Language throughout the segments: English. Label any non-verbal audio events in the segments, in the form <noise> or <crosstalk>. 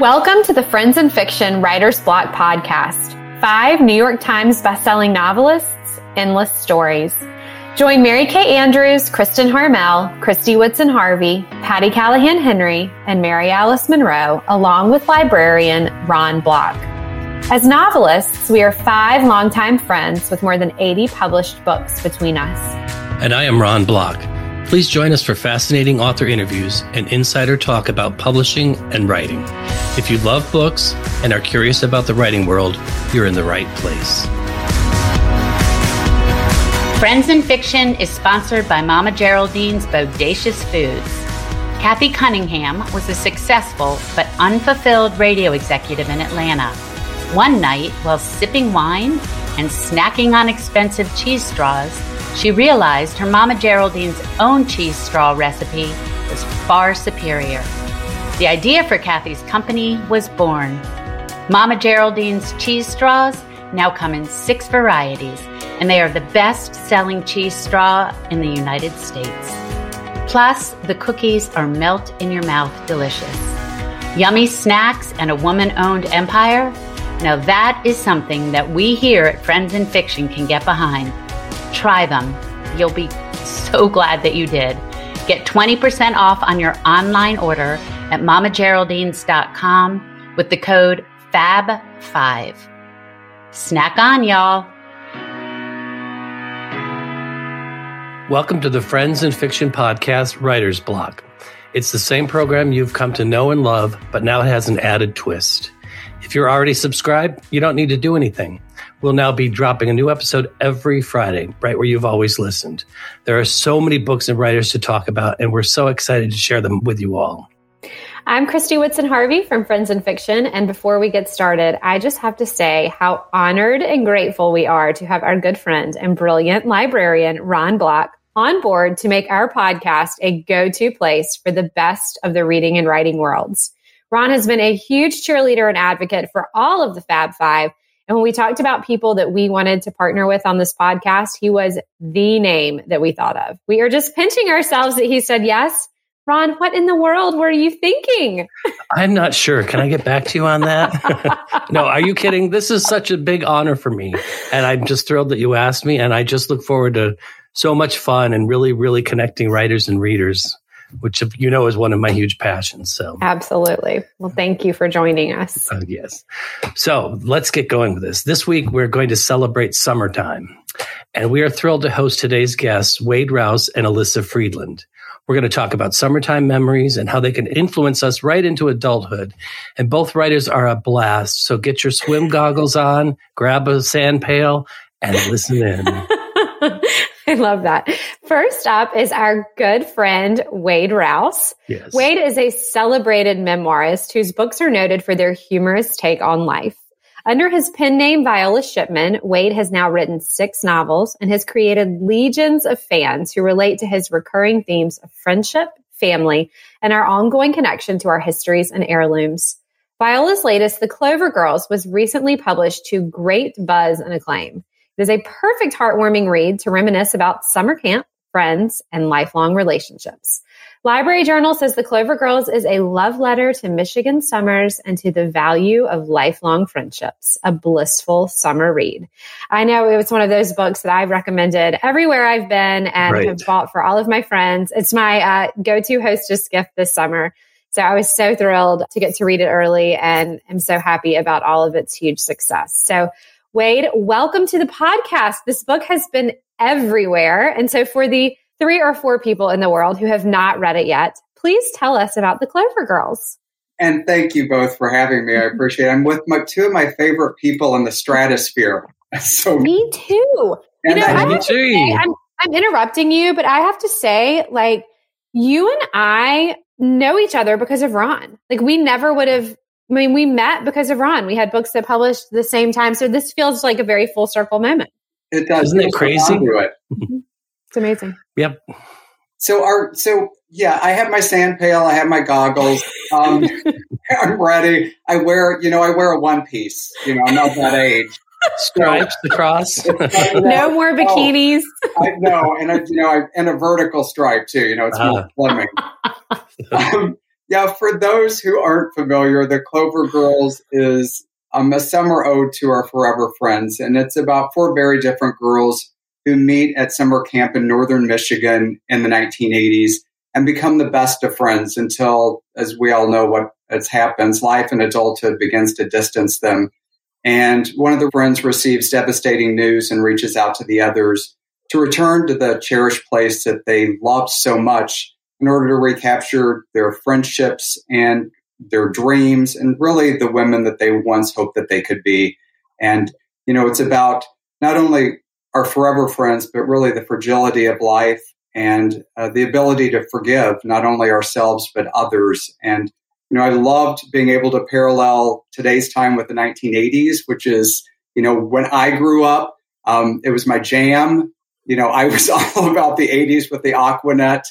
Welcome to the Friends in Fiction Writer's Block podcast. Five New York Times bestselling novelists, endless stories. Join Mary Kay Andrews, Kristin Harmel, Christy Woodson Harvey, Patti Callahan Henry, and Mary Alice Monroe, along with librarian Ron Block. As novelists, we are five longtime friends with more than 80 published books between us. And I am Ron Block. Please join us for fascinating author interviews and insider talk about publishing and writing. If you love books and are curious about the writing world, you're in the right place. Friends in Fiction is sponsored by Mama Geraldine's Bodacious Foods. Kathy Cunningham was a successful but unfulfilled radio executive in Atlanta. One night, while sipping wine and snacking on expensive cheese straws, she realized her Mama Geraldine's own cheese straw recipe was far superior. The idea for Kathy's company was born. Mama Geraldine's cheese straws now come in six varieties, and they are the best selling cheese straw in the United States. Plus, the cookies are melt in your mouth delicious. Yummy snacks and a woman owned empire? Now, that is something that we here at Friends in Fiction can get behind. Try them. You'll be so glad that you did. Get 20% off on your online order at mamageraldines.com with the code FAB5. Snack on, y'all. Welcome to the Friends in Fiction Podcast Writer's Block. It's the same program you've come to know and love, but now it has an added twist. If you're already subscribed, you don't need to do anything. We'll now be dropping a new episode every Friday, right where you've always listened. There are so many books and writers to talk about, and we're so excited to share them with you all. I'm Christy Woodson Harvey from Friends in Fiction. And before we get started, I just have to say how honored and grateful we are to have our good friend and brilliant librarian, Ron Block, on board to make our podcast a go to place for the best of the reading and writing worlds. Ron has been a huge cheerleader and advocate for all of the Fab Five and when we talked about people that we wanted to partner with on this podcast, he was the name that we thought of. We are just pinching ourselves that he said yes. Ron, what in the world were you thinking? I'm not sure. Can I get back to you on that? <laughs> no, are you kidding? This is such a big honor for me. And I'm just thrilled that you asked me. And I just look forward to so much fun and really, really connecting writers and readers which you know is one of my huge passions. So absolutely. Well, thank you for joining us. Uh, yes. So let's get going with this. This week we're going to celebrate summertime, and we are thrilled to host today's guests, Wade Rouse and Elyssa Friedland. We're going to talk about summertime memories and how they can influence us right into adulthood. And both writers are a blast. So get your swim goggles on, grab a sand pail, and listen in. <laughs> <laughs> I love that. First up is our good friend, Wade Rouse. Yes. Wade is a celebrated memoirist whose books are noted for their humorous take on life. Under his pen name Viola Shipman, Wade has now written six novels and has created legions of fans who relate to his recurring themes of friendship, family, and our ongoing connection to our histories and heirlooms. Viola's latest, The Clover Girls, was recently published to great buzz and acclaim. It is a perfect heartwarming read to reminisce about summer camp, friends, and lifelong relationships. Library Journal says The Clover Girls is a love letter to Michigan summers and to the value of lifelong friendships, a blissful summer read. I know it was one of those books that I've recommended everywhere I've been and right. have bought for all of my friends. It's my uh, go-to hostess gift this summer. So I was so thrilled to get to read it early and I'm so happy about all of its huge success. So Wade, welcome to the podcast. This book has been everywhere. And so for the three or four people in the world who have not read it yet, please tell us about the Clover Girls. And thank you both for having me. I mm-hmm. appreciate it. I'm with my two of my favorite people in the stratosphere. <laughs> So me too. You know, I, me too. Say, I'm, I'm interrupting you, but I have to say, like, you and I know each other because of Ron. Like, we never would have I mean, we met because of Ron. We had books that published the same time. So this feels like a very full circle moment. It does. Isn't it crazy? It. Mm-hmm. It's amazing. Yep. So our so yeah, I have my sand pail, I have my goggles. Um, <laughs> I'm ready. I wear, you know, I wear a one piece. You know, I'm not that age. Stripes across. <laughs> no more bikinis. Oh, I know, and a, you know, I, and a vertical stripe too. You know, it's uh-huh. more slimming. <laughs> um, yeah, for those who aren't familiar, the Clover Girls is um, a summer ode to our forever friends. And it's about four very different girls who meet at summer camp in northern Michigan in the 1980s and become the best of friends until, as we all know, what has happens, life in adulthood begins to distance them. And one of the friends receives devastating news and reaches out to the others to return to the cherished place that they loved so much in order to recapture their friendships and their dreams and really the women that they once hoped that they could be. And, you know, it's about not only our forever friends, but really the fragility of life and uh, the ability to forgive not only ourselves, but others. And, you know, I loved being able to parallel today's time with the 1980s, which is, you know, when I grew up, um, it was my jam. You know, I was <laughs> all about the 80s with the Aqua Net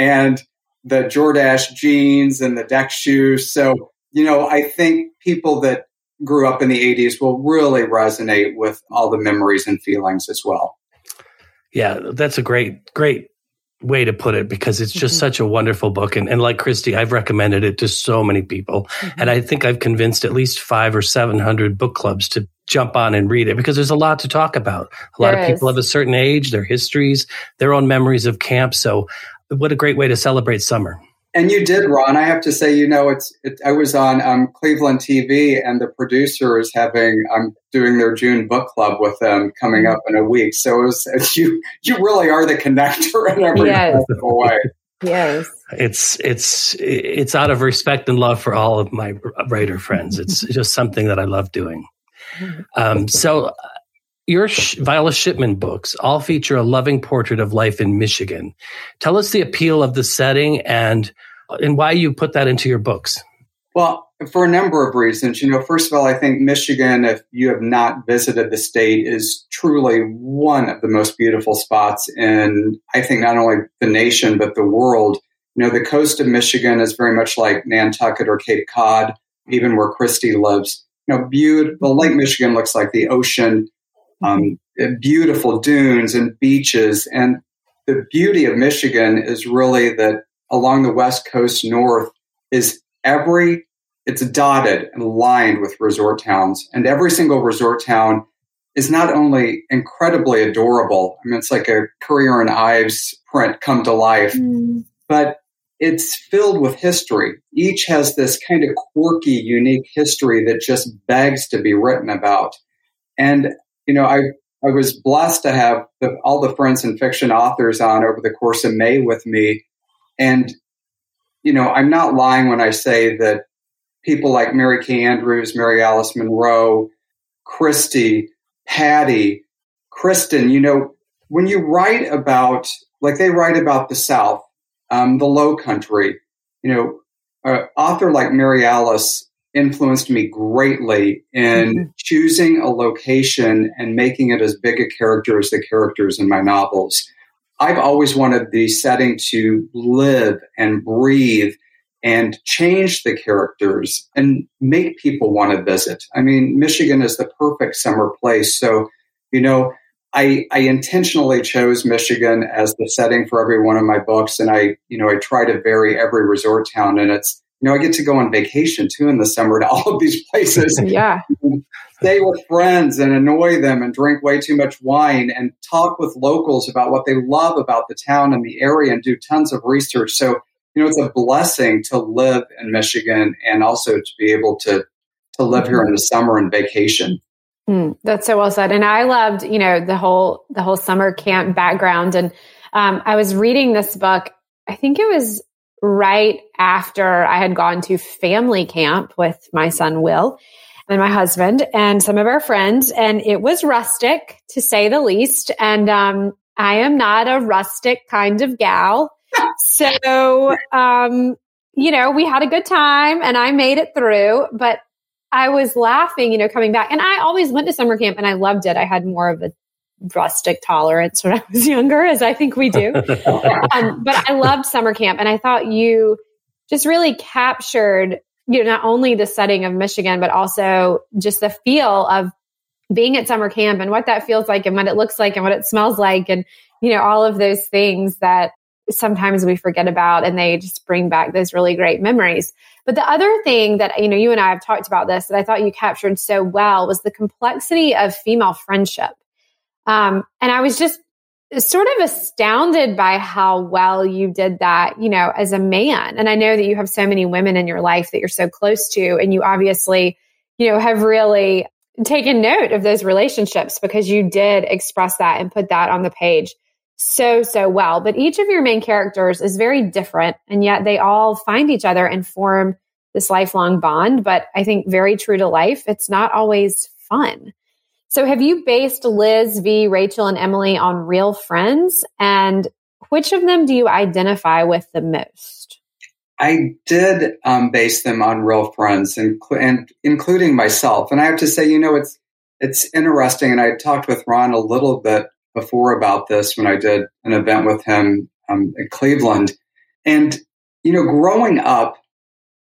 and the Jordache jeans and the deck shoes. So, you know, I think people that grew up in the 80s will really resonate with all the memories and feelings as well. Yeah, that's a great, great way to put it because it's just mm-hmm. such a wonderful book. And, and like Christy, I've recommended it to so many people. Mm-hmm. And I think I've convinced at least five or 700 book clubs to jump on and read it because there's a lot to talk about. A lot there of people is. of a certain age, their histories, their own memories of camp. So what a great way to celebrate summer. And you did, Ron. I have to say, you know, it's. It, I was on um, Cleveland TV, and the producer is having. I'm um, doing their June book club with them coming up in a week. So it was, you. You really are the connector in every yes. possible way. Yes, it's it's it's out of respect and love for all of my writer friends. It's just something that I love doing. <laughs> Um, so your Viola Shipman books all feature a loving portrait of life in Michigan. Tell us the appeal of the setting and uh, and why you put that into your books. Well, for a number of reasons. You know, first of all, I think Michigan, if you have not visited the state, is truly one of the most beautiful spots in, I think, not only the nation, but the world. You know, the coast of Michigan is very much like Nantucket or Cape Cod, even where Christy lives. You know, beautiful. Lake Michigan looks like the ocean um, beautiful dunes and beaches. And the beauty of Michigan is really that along the west coast north is every it's dotted and lined with resort towns and every single resort town is not only incredibly adorable i mean it's like a Currier and Ives print come to life mm. but it's filled with history each has this kind of quirky unique history that just begs to be written about and you know, I I was blessed to have the, all the friends and fiction authors on over the course of May with me, and you know, I'm not lying when I say that people like Mary Kay Andrews, Mary Alice Monroe, Christy, Patti, Kristin, you know, when you write about, like they write about the South, um, the Low Country, you know, author like Mary Alice influenced me greatly in mm-hmm. choosing a location and making it as big a character as the characters in my novels. I've always wanted the setting to live and breathe and change the characters and make people want to visit. I mean, Michigan is the perfect summer place. So, you know, I, I intentionally chose Michigan as the setting for every one of my books. And I, you know, I try to vary every resort town and it's you know, I get to go on vacation too in the summer to <laughs> all of these places. <laughs> yeah. Stay with friends and annoy them and drink way too much wine and talk with locals about what they love about the town and the area and do tons of research. So, you know, it's a blessing to live in Michigan and also to be able to to live here in the summer and vacation. Mm, that's so well said. And I loved, you know, the whole the whole summer camp background. And um, I was reading this book. I think it was right after I had gone to family camp with my son Will and my husband and some of our friends. And it was rustic to say the least. And um, I am not a rustic kind of gal. So, um, you know, we had a good time and I made it through, but I was laughing, you know, coming back. And I always went to summer camp and I loved it. I had more of a rustic tolerance when I was younger, as I think we do. <laughs> um, but I loved summer camp, and I thought you just really captured, you know, not only the setting of Michigan, but also just the feel of being at summer camp and what that feels like and what it looks like and what it smells like and you know all of those things that sometimes we forget about and they just bring back those really great memories. But the other thing that, you know, you and I have talked about this that I thought you captured so well was the complexity of female friendship. Um, and I was just sort of astounded by how well you did that, you know, as a man. And I know that you have so many women in your life that you're so close to, and you obviously, you know, have really taken note of those relationships because you did express that and put that on the page so, so well. But each of your main characters is very different, and yet they all find each other and form this lifelong bond. But I think very true to life, it's not always fun. So, have you based Liz, V, Rachel, and Emily on real friends? And which of them do you identify with the most? I did um, base them on real friends, and, and including myself. And I have to say, you know, it's it's interesting. And I talked with Ron a little bit before about this when I did an event with him um, in Cleveland. And, you know, growing up,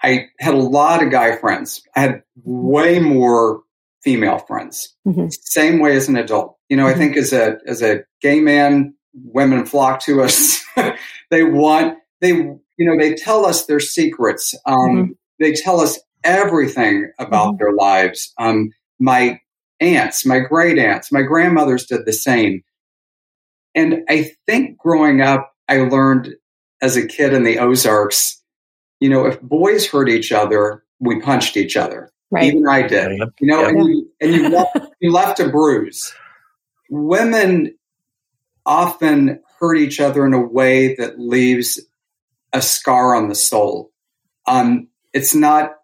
I had a lot of guy friends. I had way more female friends. Mm-hmm. Same way as an adult. You know, mm-hmm. I think as a as a gay man, women flock to us. <laughs> they want they you know they tell us their secrets. Um, mm-hmm. They tell us everything about mm-hmm. their lives. Um, my aunts, my great aunts, my grandmothers did the same. And I think growing up, I learned as a kid in the Ozarks, you know, if boys hurt each other, we punched each other. Right. Even I did. You know, yeah. and, you, and you, left, you left a bruise. Women often hurt each other in a way that leaves a scar on the soul. Um, it's not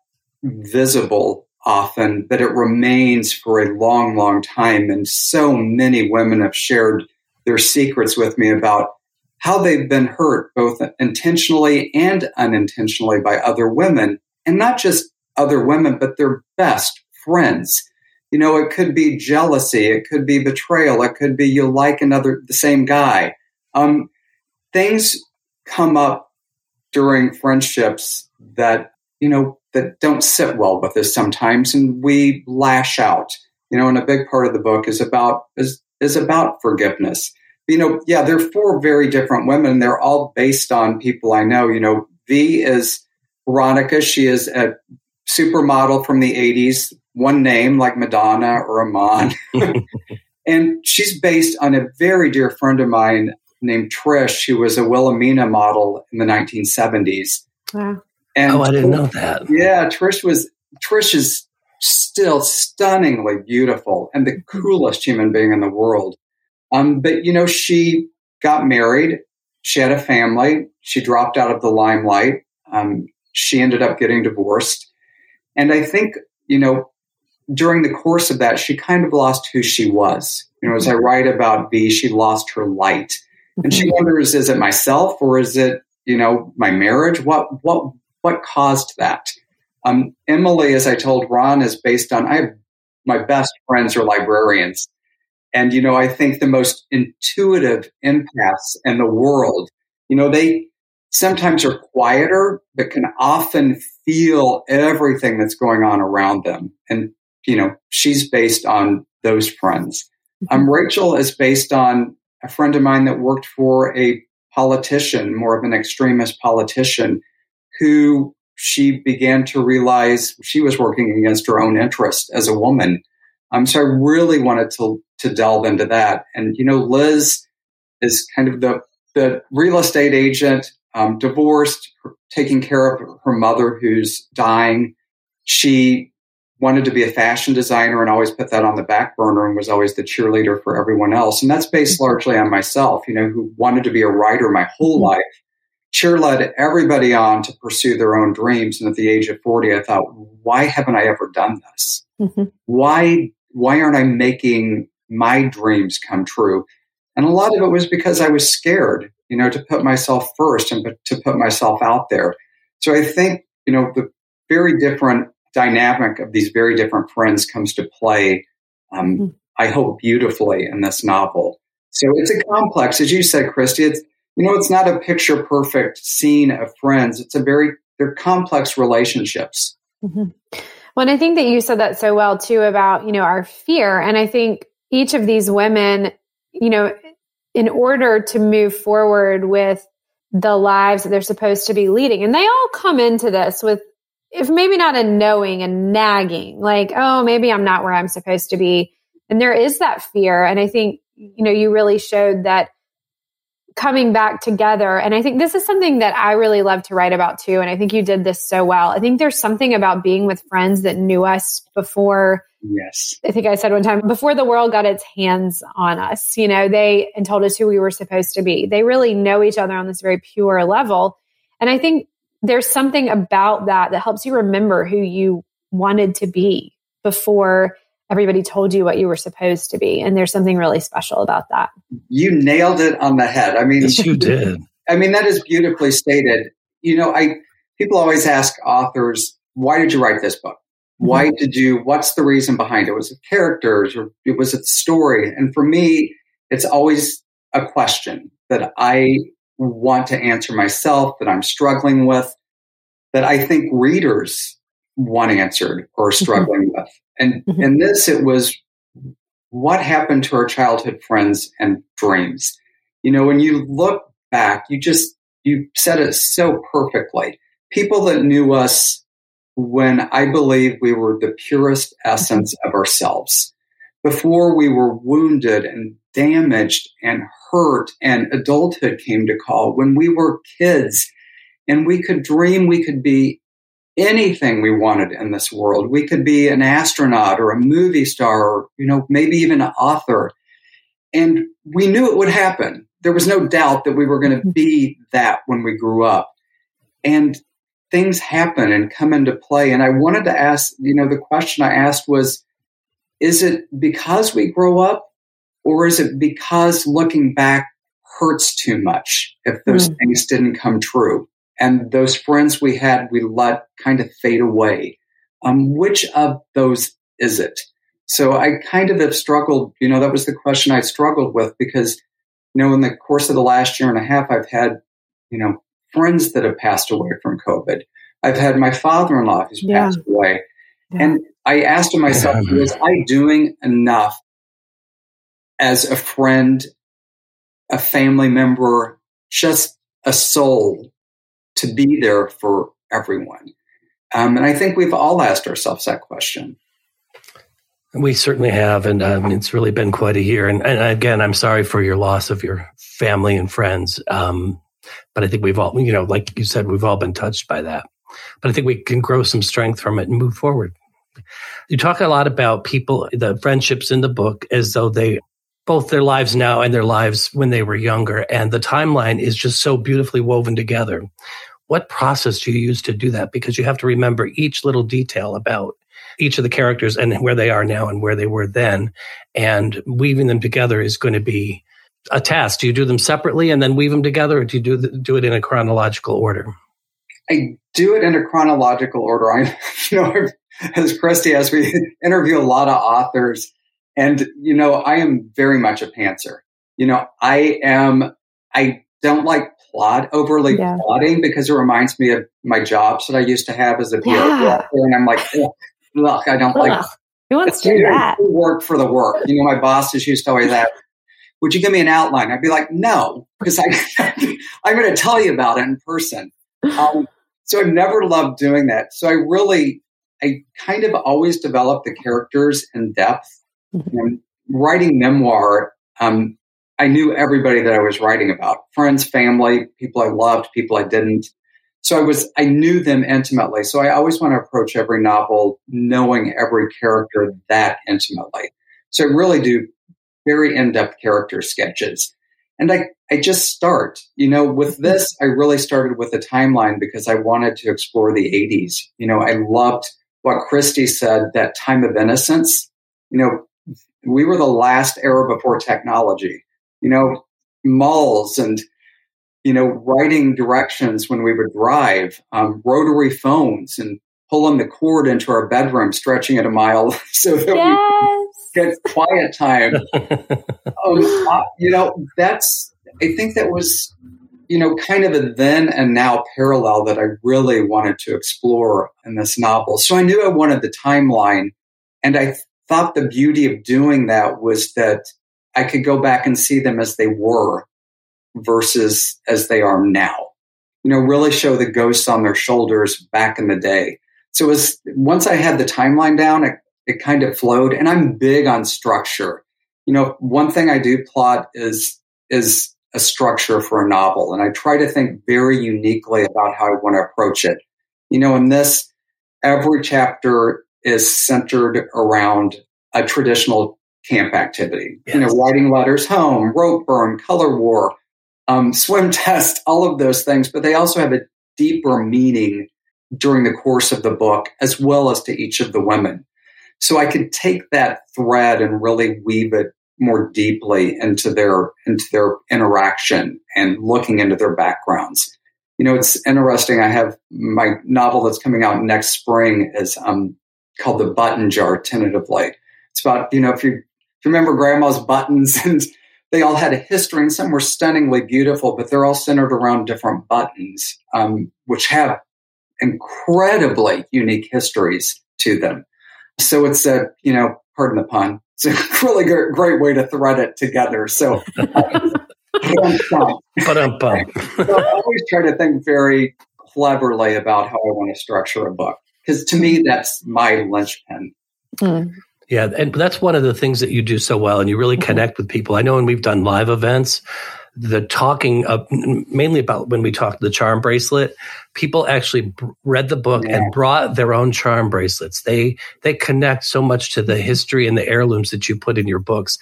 visible often, but it remains for a long, long time. And so many women have shared their secrets with me about how they've been hurt both intentionally and unintentionally by other women and not just other women but their best friends you know it could be jealousy it could be betrayal it could be you like another the same guy um, things come up during friendships that you know that don't sit well with us sometimes and we lash out you know and a big part of the book is about is is about forgiveness you know, yeah, they're four very different women. They're all based on people I know. You know, V is Veronica. She is a supermodel from the 80s, one name like Madonna or Iman. <laughs> <laughs> and she's based on a very dear friend of mine named Trish, who was a Wilhelmina model in the 1970s. Wow. And oh, I didn't know that. Yeah, Trish was Trish is still stunningly beautiful and the coolest human being in the world. Um, but you know, she got married. She had a family. She dropped out of the limelight. Um, she ended up getting divorced. And I think, you know, during the course of that, she kind of lost who she was. You know, as I write about V, she lost her light. And she mm-hmm. wonders, is it myself or is it, you know, my marriage? What what what caused that? Um, Emily, as I told Ron, is based on I have my best friends are librarians. And, you know, I think the most intuitive empaths in the world, you know, they sometimes are quieter, but can often feel everything that's going on around them. And, you know, she's based on those friends. Mm-hmm. Um, Rachel is based on a friend of mine that worked for a politician, more of an extremist politician, who she began to realize she was working against her own interest as a woman. Um, so I really wanted to to delve into that. And you know, Liz is kind of the the real estate agent, um, divorced, taking care of her mother who's dying. She wanted to be a fashion designer and always put that on the back burner and was always the cheerleader for everyone else. And that's based mm-hmm. largely on myself, you know, who wanted to be a writer my whole mm-hmm. life. Cheerled everybody on to pursue their own dreams. And at the age of 40, I thought, why haven't I ever done this? Mm-hmm. Why why aren't I making my dreams come true? And a lot of it was because I was scared, you know, to put myself first and to put myself out there. So I think, you know, the very different dynamic of these very different friends comes to play, um, mm-hmm. I hope, beautifully in this novel. So it's a complex, as you said, Christy. It's you know, it's not a picture perfect scene of friends. It's a very they're complex relationships. Mm-hmm. Well, and I think that you said that so well too about, you know, our fear. And I think each of these women, you know, in order to move forward with the lives that they're supposed to be leading. And they all come into this with, if maybe not a knowing and nagging, like, oh, maybe I'm not where I'm supposed to be. And there is that fear. And I think, you know, you really showed that coming back together. And I think this is something that I really love to write about too. And I think you did this so well. I think there's something about being with friends that knew us before. Yes. I think I said one time before the world got its hands on us, you know, they and told us who we were supposed to be. They really know each other on this very pure level. And I think there's something about that that helps you remember who you wanted to be before everybody told you what you were supposed to be. And there's something really special about that. You nailed it on the head. I mean, yes, you <laughs> did. I mean, that is beautifully stated. You know, I people always ask authors, why did you write this book? Why mm-hmm. did you, what's the reason behind it? Was it characters or it was it the story? And for me, it's always a question that I want to answer myself, that I'm struggling with, that I think readers want answered or mm-hmm. struggling with. And mm-hmm. in this, it was what happened to our childhood friends and dreams. You know, when you look back, you just, you said it so perfectly. People that knew us when I believe we were the purest essence of ourselves, before we were wounded and damaged and hurt and adulthood came to call, when we were kids and we could dream we could be anything we wanted in this world. We could be an astronaut or a movie star or, you know, maybe even an author. And we knew it would happen. There was no doubt that we were going to be that when we grew up. And things happen and come into play. And I wanted to ask, you know, the question I asked was, is it because we grow up or is it because looking back hurts too much if those mm. things didn't come true? And those friends we had, we let kind of fade away. Um, which of those is it? So I kind of have struggled, you know, that was the question I struggled with because, you know, in the course of the last year and a half, I've had, you know, friends that have passed away from COVID. I've had my father in law who's yeah. passed away. Yeah. And I asked myself, yeah. was I doing enough as a friend, a family member, just a soul to be there for everyone? Um, and I think we've all asked ourselves that question. We certainly have, and um, it's really been quite a year. And, and, again, I'm sorry for your loss of your family and friends. Um, but I think we've all, you know, like you said, we've all been touched by that. But I think we can grow some strength from it and move forward. You talk a lot about people, the friendships in the book, as though they both their lives now and their lives when they were younger. And the timeline is just so beautifully woven together what process do you use to do that? Because you have to remember each little detail about each of the characters and where they are now and where they were then. And weaving them together is going to be a task. Do you do them separately and then weave them together, or do you do, the, do it in a chronological order? I do it in a chronological order. I, you <laughs> know, as Christy, as we <laughs> interview a lot of authors, and you know, I am very much a pantser. You know, I am. I don't like plot, overly yeah. plotting, because it reminds me of my jobs that I used to have as a PR yeah. and I'm like, look, I don't Ugh. like. Who wants to do <laughs> that? Work for the work. You know, my bosses used to always ask, "Would you give me an outline?" I'd be like, "No," because I, <laughs> I'm going to tell you about it in person. Um, so I've never loved doing that. So I really, I kind of always develop the characters in depth. Mm-hmm. And writing memoir, um, I knew everybody that I was writing about friends, family, people I loved, people I didn't. So I was, I knew them intimately. So I always want to approach every novel knowing every character that intimately. So I really do very in depth character sketches. And I, I just start, you know, with mm-hmm. this, I really started with a timeline because I wanted to explore the 80s. You know, I loved what Christy said, that time of innocence. You know, we were the last era before technology you know, malls and, you know, writing directions when we would drive, um, rotary phones and pulling the cord into our bedroom, stretching it a mile <laughs> so that yes. we get quiet time. <laughs> um, you know, that's, I think that was, you know, kind of a then and now parallel that I really wanted to explore in this novel. So I knew I wanted the timeline. And I thought the beauty of doing that was that I could go back and see them as they were versus as they are now. you know, really show the ghosts on their shoulders back in the day. So it was once I had the timeline down, it, it kind of flowed. And I'm big on structure. You know, one thing I do plot is is a structure for a novel, and I try to think very uniquely about how I want to approach it. You know, in this, every chapter is centered around a traditional camp activity. Yes. You know, writing letters home, rope burn, color war, um, <laughs> swim test, all of those things. But they also have a deeper meaning during the course of the book, as well as to each of the women. So I could take that thread and really weave it more deeply into their into their interaction and looking into their backgrounds. You know, it's interesting. I have my novel that's coming out next spring is um, called The Button Jar, tentatively. It's about you know if you, if you remember grandma's buttons <laughs> and they all had a history and some were stunningly beautiful, but they're all centered around different buttons, um, which have incredibly unique histories to them. So it's a, you know, pardon the pun, it's a <laughs> really great, great way to thread it together. So, <laughs> but I'm so I always try to think very cleverly about how I want to structure a book because to me, that's my linchpin. Mm. Yeah, and that's one of the things that you do so well, and you really mm-hmm. connect with people. I know when we've done live events, the talking of mainly about when we talked the charm bracelet, people actually read the book yeah. and brought their own charm bracelets. They they connect so much to the history and the heirlooms that you put in your books,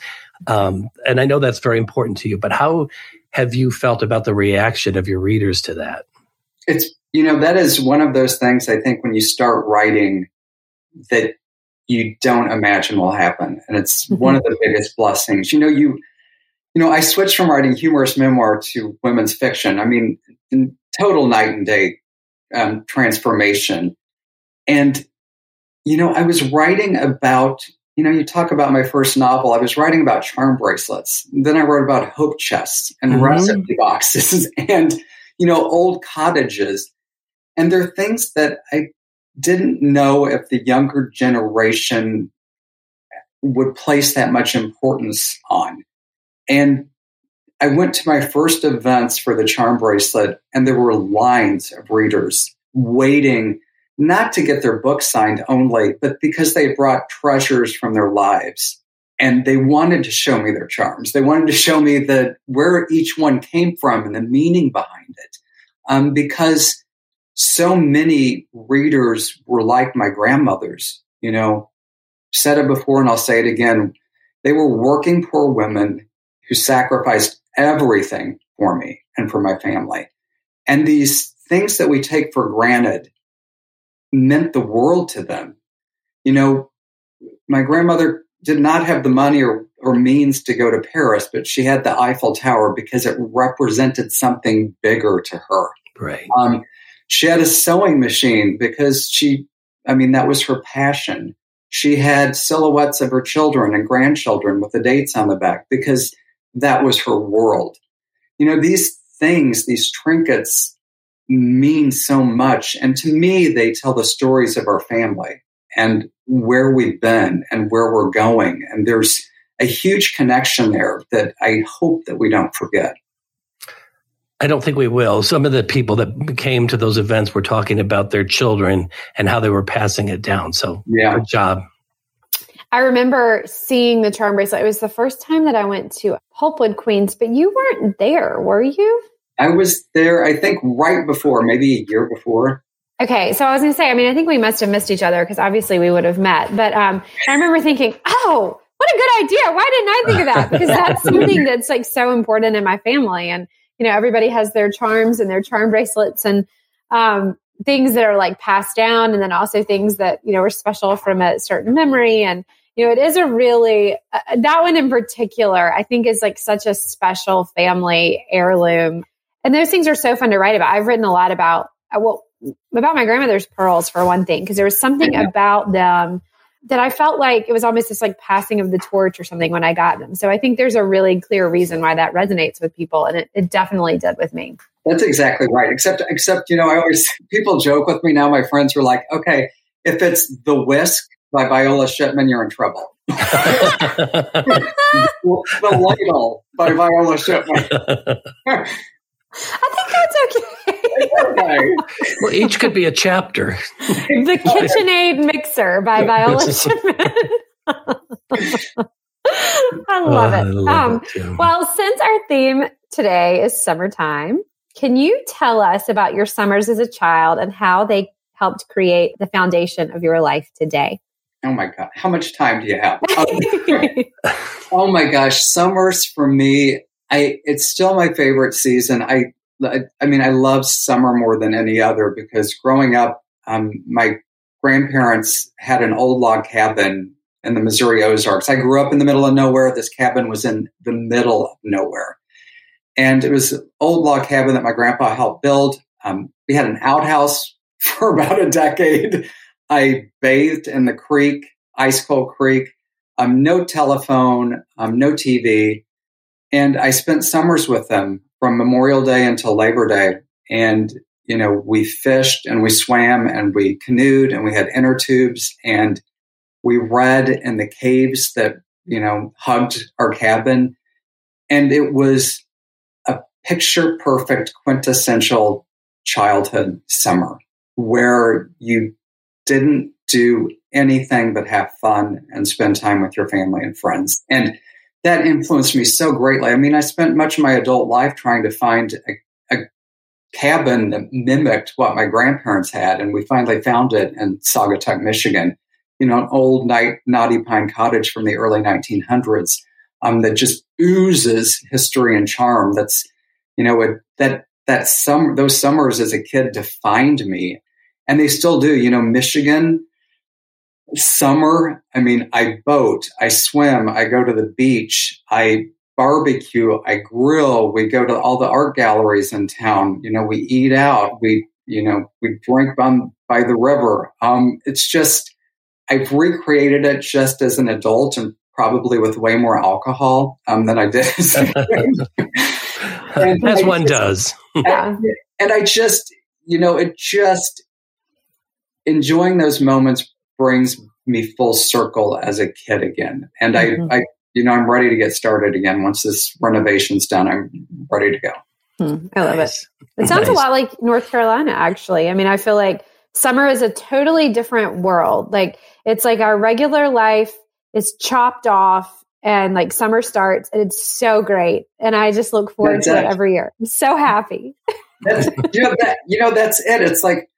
um, and I know that's very important to you. But how have you felt about the reaction of your readers to that? It's you know that is one of those things I think when you start writing that you don't imagine will happen. And it's mm-hmm. one of the biggest blessings. You know, you you know, I switched from writing humorous memoir to women's fiction. I mean, total night and day um, transformation. And you know, I was writing about, you know, you talk about my first novel. I was writing about charm bracelets. Then I wrote about hope chests and mm-hmm. recipe boxes <laughs> and, you know, old cottages. And they're things that I didn't know if the younger generation would place that much importance on. And I went to my first events for the charm bracelet, and there were lines of readers waiting not to get their book signed only, but because they brought treasures from their lives. And they wanted to show me their charms. They wanted to show me that where each one came from and the meaning behind it. Um, because so many readers were like my grandmothers, you know, said it before and I'll say it again. They were working poor women who sacrificed everything for me and for my family. And these things that we take for granted meant the world to them. You know, my grandmother did not have the money or, or means to go to Paris, but she had the Eiffel Tower because it represented something bigger to her. Right. Um, she had a sewing machine because she, I mean, that was her passion. She had silhouettes of her children and grandchildren with the dates on the back because that was her world. You know, these things, these trinkets mean so much. And to me, they tell the stories of our family and where we've been and where we're going. And there's a huge connection there that I hope that we don't forget. I don't think we will. Some of the people that came to those events were talking about their children and how they were passing it down. So, yeah. good job. I remember seeing the charm bracelet. It was the first time that I went to Pulpwood Queens, but you weren't there, were you? I was there, I think, right before, maybe a year before. Okay, so I was going to say, I mean, I think we must have missed each other because obviously we would have met. But um, I remember thinking, oh, what a good idea! Why didn't I think of that? Because that's <laughs> something that's like so important in my family, and you know, everybody has their charms and their charm bracelets and um, things that are like passed down, and then also things that you know are special from a certain memory. And you know, it is a really uh, that one in particular, I think, is like such a special family heirloom. And those things are so fun to write about. I've written a lot about uh, well about my grandmother's pearls for one thing because there was something <laughs> about them that I felt like it was almost this like passing of the torch or something when I got them. So I think there's a really clear reason why that resonates with people, and it, it definitely did with me. That's exactly right. Except, except you know, I always people joke with me now. My friends were like, "Okay, if it's the Whisk by Viola Shipman, you're in trouble." <laughs> the Ladle by Viola Shipman. <laughs> <laughs> I think that's okay. <laughs> well, each could be a chapter. the KitchenAid mixer by Viola <laughs> <laughs> I love oh, it. I love um, it well, since our theme today is summertime, can you tell us about your summers as a child and how they helped create the foundation of your life today? Oh my God. How much time do you have? oh my gosh. Summers for me, I, it's still my favorite season. I, I mean, I love summer more than any other because growing up, um, my grandparents had an old log cabin in the Missouri Ozarks. I grew up in the middle of nowhere. This cabin was in the middle of nowhere. And it was an old log cabin that my grandpa helped build. Um, we had an outhouse <laughs> for about a decade. I bathed in the creek, Ice Cold Creek, um, no telephone, um, no TV. And I spent summers with them from Memorial Day until Labor Day. And, you know, we fished and we swam and we canoed and we had inner tubes and we read in the caves that, you know, hugged our cabin. And it was a picture perfect, quintessential childhood summer where you didn't do anything but have fun and spend time with your family and friends. And that influenced me so greatly. I mean, I spent much of my adult life trying to find a, a cabin that mimicked what my grandparents had, and we finally found it in Saugatuck, Michigan. You know, an old night, knotty pine cottage from the early 1900s um, that just oozes history and charm. That's, you know, it, that that summer, those summers as a kid defined me, and they still do. You know, Michigan summer, I mean, I boat, I swim, I go to the beach, I barbecue, I grill, we go to all the art galleries in town, you know, we eat out, we, you know, we drink by, by the river. Um, it's just, I've recreated it just as an adult and probably with way more alcohol um, than I did as <laughs> As one just, does. and, and I just, you know, it just, enjoying those moments brings me full circle as a kid again. And mm-hmm. I, I, you know, I'm ready to get started again. Once this renovation's done, I'm ready to go. Hmm, I love nice. it. It sounds nice. a lot like North Carolina, actually. I mean, I feel like summer is a totally different world. Like, it's like our regular life is chopped off and like summer starts and it's so great. And I just look forward that's to it. it every year. I'm so happy. That's, you know, that, you know, that's it. It's like,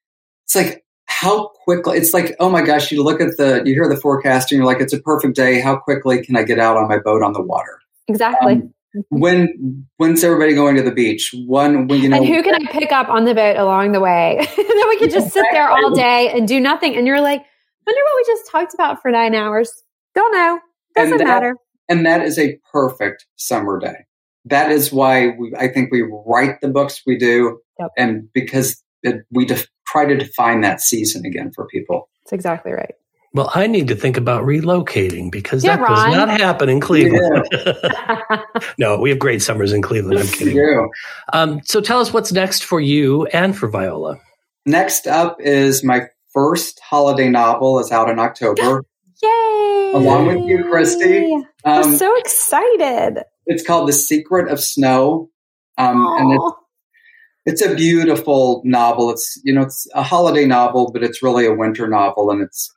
it's like how quickly it's like oh my gosh you look at the you hear the forecast and you're like it's a perfect day. How quickly can i get out on my boat on the water? Exactly. Um, when when's everybody going to the beach? One when you know and who can i pick up on the boat along the way? <laughs> And then we can just sit there all day and do nothing. And you're like wonder what we just talked about for nine hours. Don't know. Doesn't and that, matter. and that is a perfect summer day. That is why we, i think we write the books we do yep. and because it, we def- try to define that season again for people. That's exactly right. Well, I need to think about relocating because yeah, that Ron. does not happen in Cleveland. Yeah. <laughs> <laughs> no, we have great summers in Cleveland. I'm kidding. Yeah. Um, so tell us what's next for you and for Viola. Next up is my first holiday novel is out in October. <gasps> Yay! Along with you, Christy. Um, I'm so excited. It's called The Secret of Snow. Um, and it's it's a beautiful novel. It's you know it's a holiday novel, but it's really a winter novel, and it's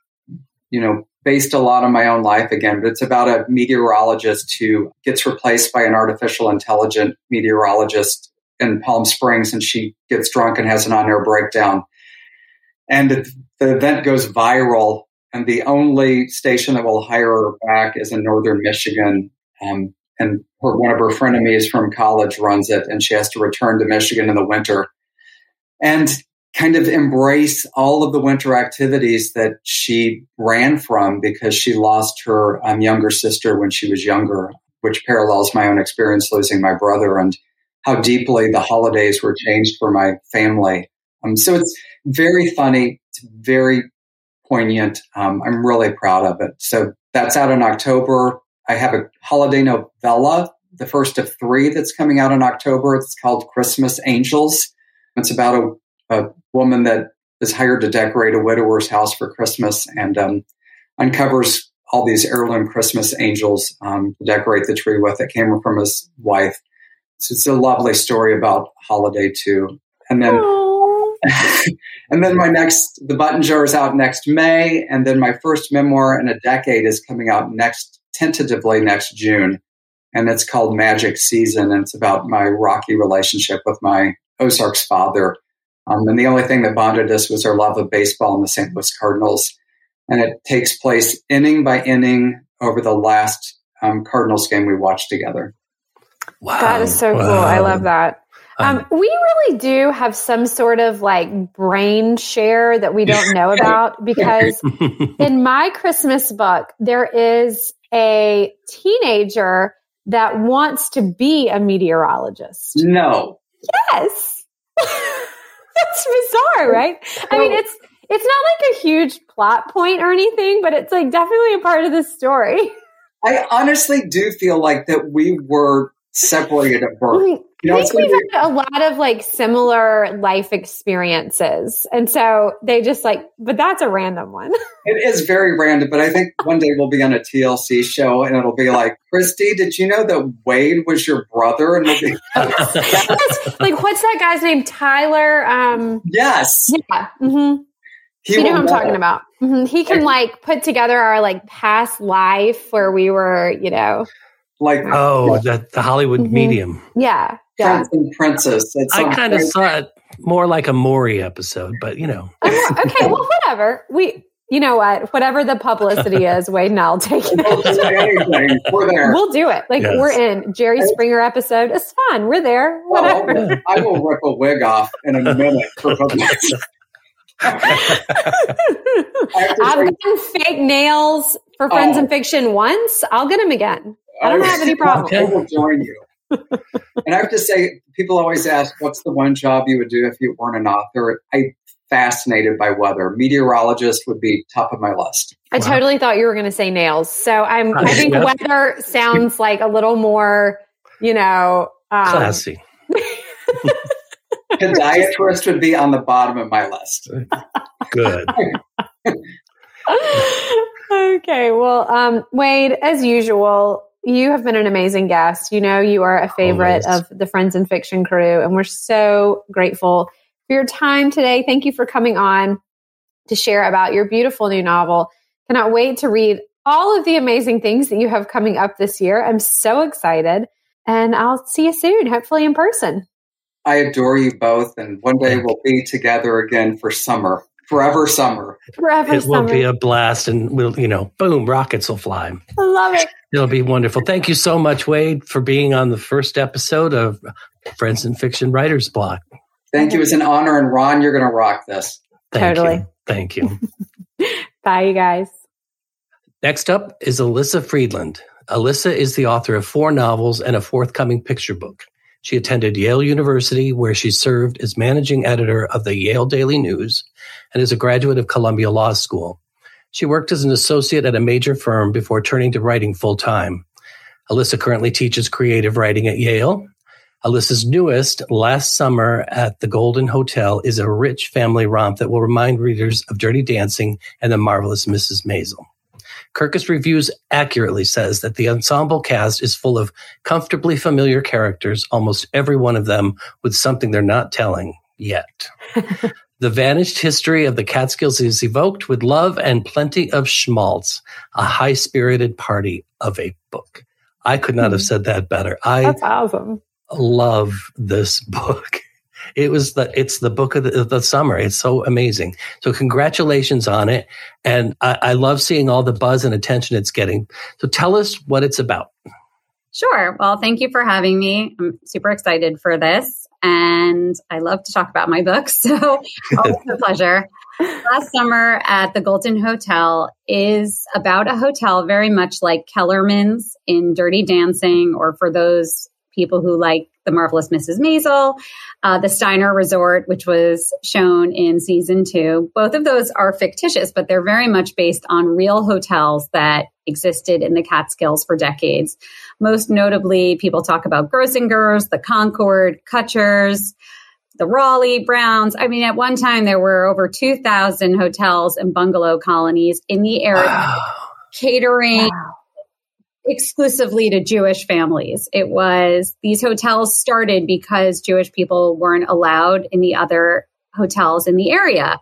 you know based a lot on my own life again. But it's about a meteorologist who gets replaced by an artificial intelligent meteorologist in Palm Springs, and she gets drunk and has an on-air breakdown, and the, event goes viral. And the only station that will hire her back is in northern Michigan. Um, and her, one of her frenemies from college runs it, and she has to return to Michigan in the winter and kind of embrace all of the winter activities that she ran from because she lost her um, younger sister when she was younger, which parallels my own experience losing my brother and how deeply the holidays were changed for my family. Um, so it's very funny. It's very poignant. Um, I'm really proud of it. So that's out in October. I have a holiday novella, the first of three that's coming out in October. It's called Christmas Angels. It's about a, a woman that is hired to decorate a widower's house for Christmas and um, uncovers all these heirloom Christmas angels um, to decorate the tree with that came from his wife. So it's a lovely story about holiday too. And then <laughs> and then my next, the button jar is out next May. And then my first memoir in a decade is coming out next, tentatively next June. And it's called Magic Season. And it's about my rocky relationship with my Ozarks father. Um, and the only thing that bonded us was our love of baseball and the St. Louis Cardinals. And it takes place inning by inning over the last um, Cardinals game we watched together. Wow. That is so wow. cool. I love that. Um, we really do have some sort of like brain share that we don't know <laughs> about because <laughs> in my Christmas book, there is a teenager that wants to be a meteorologist. No. Yes. <laughs> That's bizarre, right? I mean, it's it's not like a huge plot point or anything, but it's like definitely a part of the story. <laughs> I honestly do feel like that we were separated at birth. You know, I think we've had a lot of like similar life experiences. And so they just like, but that's a random one. <laughs> it is very random, but I think one day we'll be on a TLC show and it'll be like, Christy, did you know that Wade was your brother? And we'll be <laughs> yes. like, what's that guy's name? Tyler. Um, yes. Yeah. Mm-hmm. He you know what I'm know. talking about. Mm-hmm. He can like put together our like past life where we were, you know, like oh, the, the Hollywood mm-hmm. medium. Yeah, yeah. Prince and Princess. I kind of saw it more like a Maury episode, but you know. okay, well, whatever. We, you know what? Whatever the publicity <laughs> is, Wade and I'll take it. We're there. We'll do it. Like yes. we're in Jerry Springer episode. It's fun. We're there. Whatever. Well, I will rip a wig off in a minute for <laughs> publicity. <laughs> I've gotten fake nails for Friends oh. and Fiction once. I'll get them again. I don't have any problem. I will join you. <laughs> and I have to say, people always ask, "What's the one job you would do if you weren't an author?" I'm fascinated by weather. Meteorologist would be top of my list. I wow. totally thought you were going to say nails. So I'm. I think weather sounds like a little more, you know, um, classy. Podiatrist would be on the bottom of my list. Good. <laughs> <laughs> okay. Well, um, Wade, as usual, you have been an amazing guest. You know, you are a favorite Always. of the Friends and Fiction crew, and we're so grateful for your time today. Thank you for coming on to share about your beautiful new novel. Cannot wait to read all of the amazing things that you have coming up this year. I'm so excited, and I'll see you soon, hopefully in person. I adore you both, and one day we'll be together again for summer. Forever summer. Forever it summer. will be a blast, and we'll, you know, boom, rockets will fly. I love it. It'll be wonderful. Thank you so much, Wade, for being on the first episode of Friends and Fiction Writers Block. Thank you. It's an honor, and Ron, you're going to rock this. Thank totally. You. Thank you. <laughs> Bye, you guys. Next up is Elyssa Friedland. Elyssa is the author of four novels and a forthcoming picture book. She attended Yale University, where she served as managing editor of the Yale Daily News and is a graduate of Columbia Law School. She worked as an associate at a major firm before turning to writing full time. Elyssa currently teaches creative writing at Yale. Elyssa's newest, Last Summer at the Golden Hotel, is a rich family romp that will remind readers of Dirty Dancing and the marvelous Mrs. Maisel. Kirkus Reviews accurately says that the ensemble cast is full of comfortably familiar characters, almost every one of them with something they're not telling yet. <laughs> the vanished history of the Catskills is evoked with love and plenty of schmaltz, a high spirited party of a book. I could not have hmm. said that better. I That's awesome. love this book. <laughs> It was the it's the book of the, of the, summer. It's so amazing. So congratulations on it, and I, I love seeing all the buzz and attention it's getting. So tell us what it's about. Sure. Well, thank you for having me. I'm super excited for this, and I love to talk about my books. <laughs> So <laughs> always a pleasure. Last summer at the Golden Hotel is about a hotel very much like Kellerman's in Dirty Dancing, or for those people who like the marvelous Mrs. Maisel, uh, the Steiner Resort, which was shown in season two. Both of those are fictitious, but they're very much based on real hotels that existed in the Catskills for decades. Most notably, people talk about Grossinger's, the Concord, Kutsher's, the Raleigh Browns. I mean, at one time there were over 2,000 hotels and bungalow colonies in the area, wow. catering. Wow exclusively to Jewish families. It was these hotels started because Jewish people weren't allowed in the other hotels in the area.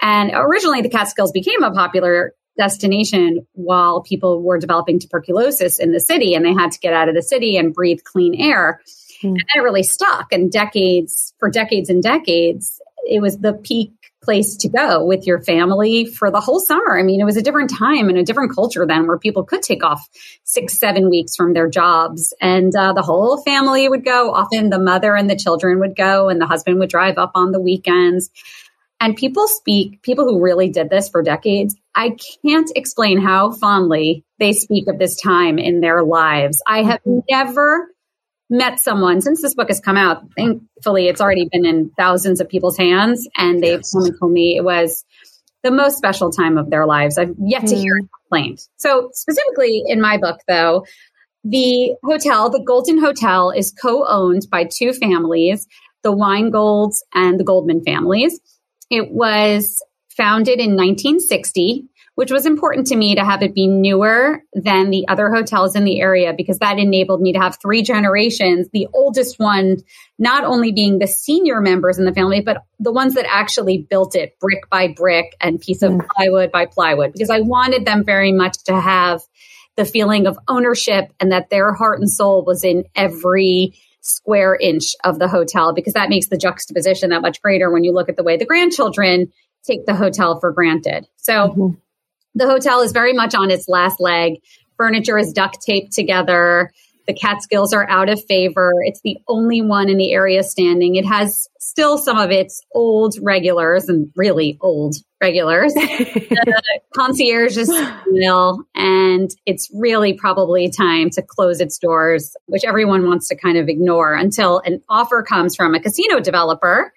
And originally, the Catskills became a popular destination while people were developing tuberculosis in the city and they had to get out of the city and breathe clean air. Mm. And that really stuck. And decades, for decades and decades, it was the peak place to go with your family for the whole summer. I mean, it was a different time and a different culture then where people could take off six, seven weeks from their jobs and uh, the whole family would go. Often the mother and the children would go and the husband would drive up on the weekends. And people speak, people who really did this for decades, I can't explain how fondly they speak of this time in their lives. I have never met someone since this book has come out. Thankfully, it's already been in thousands of people's hands, and they've yes. told me it was the most special time of their lives. I've yet to mm. hear a complaint. So, specifically in my book, though, the hotel, the Golden Hotel, is co owned by two families, the Weingolds and the Goldman families. It was founded in 1960 which was important to me to have it be newer than the other hotels in the area because that enabled me to have three generations, the oldest one not only being the senior members in the family, but the ones that actually built it brick by brick and piece of mm. plywood by plywood, because I wanted them very much to have the feeling of ownership and that their heart and soul was in every square inch of the hotel because that makes the juxtaposition that much greater when you look at the way the grandchildren take the hotel for granted. So mm-hmm. The hotel is very much on its last leg. Furniture is duct taped together. The Catskills are out of favor. It's the only one in the area standing. It has still some of its old regulars and really old regulars. <laughs> the concierge is still, and it's really probably time to close its doors, which everyone wants to kind of ignore until an offer comes from a casino developer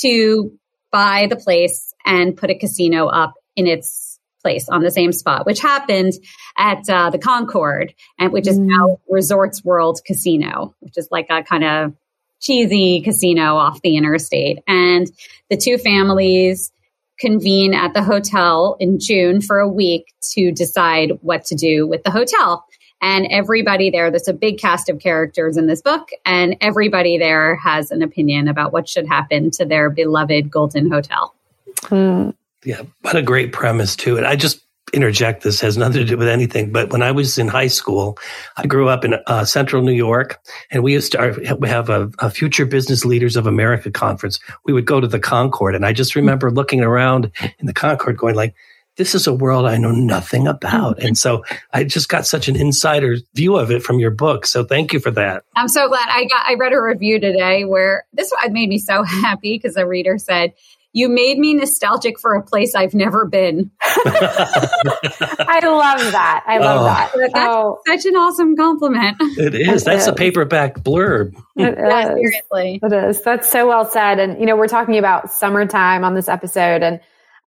to buy the place and put a casino up in its place on the same spot, which happened at uh, the Concord, and which is mm. now Resorts World Casino, which is like a kind of cheesy casino off the interstate. And the two families convene at the hotel in June for a week to decide what to do with the hotel. And everybody there, there's a big cast of characters in this book, and everybody there has an opinion about what should happen to their beloved Golden Hotel. Mm. Yeah, what a great premise too. And I just interject this has nothing to do with anything but when i was in high school i grew up in uh, central new york and we used to have a, a, future business leaders of america conference. We would go to the concord and i just remember looking around in the concord going like this is a world i know nothing about. And so i just got such an insider view of it from your book so thank you for that. I'm so glad i got i read a review today where this made me so <laughs> happy because the reader said you made me nostalgic for a place I've never been. <laughs> I love that. I love oh. that. That's oh. such an awesome compliment. It is. That's is. a paperback blurb. It <laughs> yeah, seriously. It is. That's so well said. And, you know, we're talking about summertime on this episode and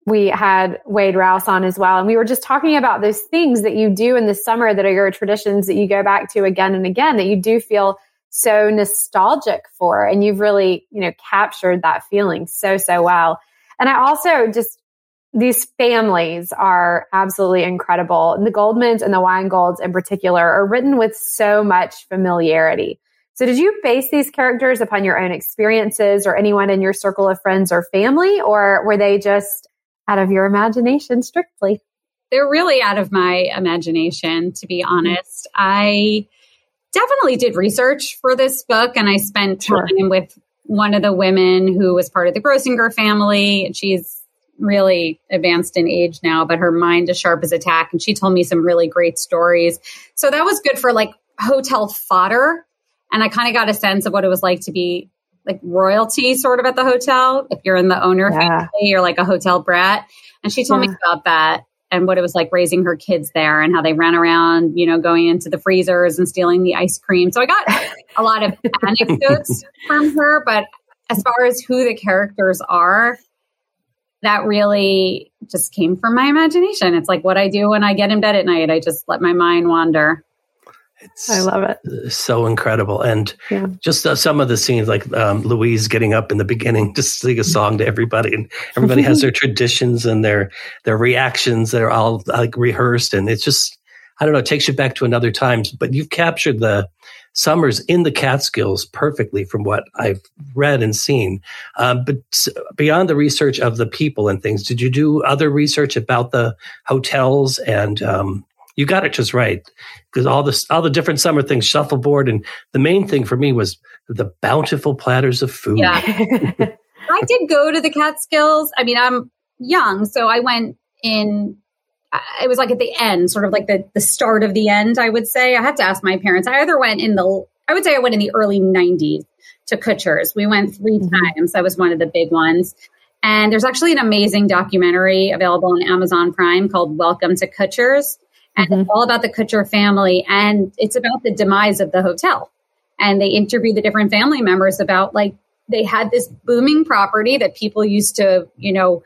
we had Wade Rouse on as well. And we were just talking about those things that you do in the summer that are your traditions that you go back to again and again that you do feel so nostalgic for. And you've really, you know, captured that feeling so, so well. And I also just, these families are absolutely incredible. And the Goldmans and the Weingolds in particular are written with so much familiarity. So did you base these characters upon your own experiences or anyone in your circle of friends or family, or were they just out of your imagination strictly? They're really out of my imagination, to be mm-hmm. honest. I definitely did research for this book and I spent time sure. with one of the women who was part of the Grossinger family. She's really advanced in age now, but her mind is sharp as a tack. And she told me some really great stories. So that was good for like hotel fodder. And I kind of got a sense of what it was like to be like royalty sort of at the hotel. If you're in the owner yeah. family, you're like a hotel brat. And she told yeah. me about that and what it was like raising her kids there and how they ran around, you know, going into the freezers and stealing the ice cream. So I got <laughs> a lot of anecdotes from her, but as far as who the characters are, that really just came from my imagination. It's like what I do when I get in bed at night. I just let my mind wander. It's I love it. So incredible. And yeah. just uh, some of the scenes, like um, Louise getting up in the beginning <laughs> to sing a song to everybody, and everybody has <laughs> their traditions and their their reactions that are all like rehearsed, and it's just I don't know, it takes you back to another time, but you've captured the summers in the Catskills perfectly from what I've read and seen. Um, but beyond the research of the people and things, did you do other research about the hotels and um, you got it just right because all the all the different summer things shuffleboard and the main thing for me was the bountiful platters of food. Yeah. <laughs> <laughs> I did go to the Catskills. I mean, I'm young, so I went in it was like at the end, sort of like the the start of the end, I would say. I have to ask my parents. I either went in the I would say I went in the early 90s to Kutsher's. We went 3 mm-hmm. times. That was one of the big ones. And there's actually an amazing documentary available on Amazon Prime called Welcome to Kutsher's and mm-hmm. it's all about the Kutsher family and it's about the demise of the hotel. And they interview the different family members about like they had this booming property that people used to, you know,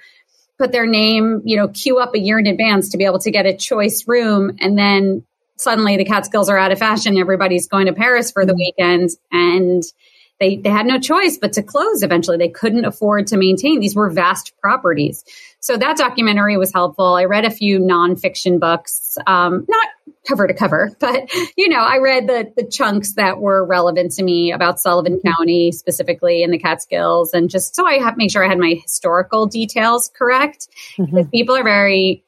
put their name, you know, queue up a year in advance to be able to get a choice room and then suddenly the Catskills are out of fashion. Everybody's going to Paris for the mm-hmm. weekend and they, they had no choice but to close eventually. They couldn't afford to maintain. These were vast properties. So that documentary was helpful. I read a few nonfiction books, um, not cover to cover, <laughs> but you know, I read the the chunks that were relevant to me about Sullivan mm-hmm. County specifically in the Catskills, and just so I have make sure I had my historical details correct. Mm-hmm. People are very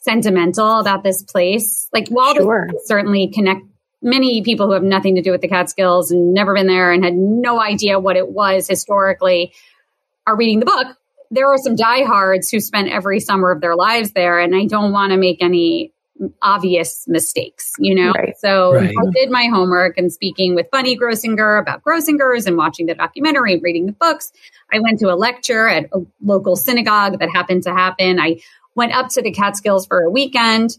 sentimental about this place. Like while sure. certainly connect many people who have nothing to do with the Catskills and never been there and had no idea what it was historically are reading the book there are some diehards who spent every summer of their lives there, and I don't want to make any obvious mistakes, you know? Right. So right. I did my homework and speaking with Bunny Grossinger about Grossingers and watching the documentary, reading the books. I went to a lecture at a local synagogue that happened to happen. I went up to the Catskills for a weekend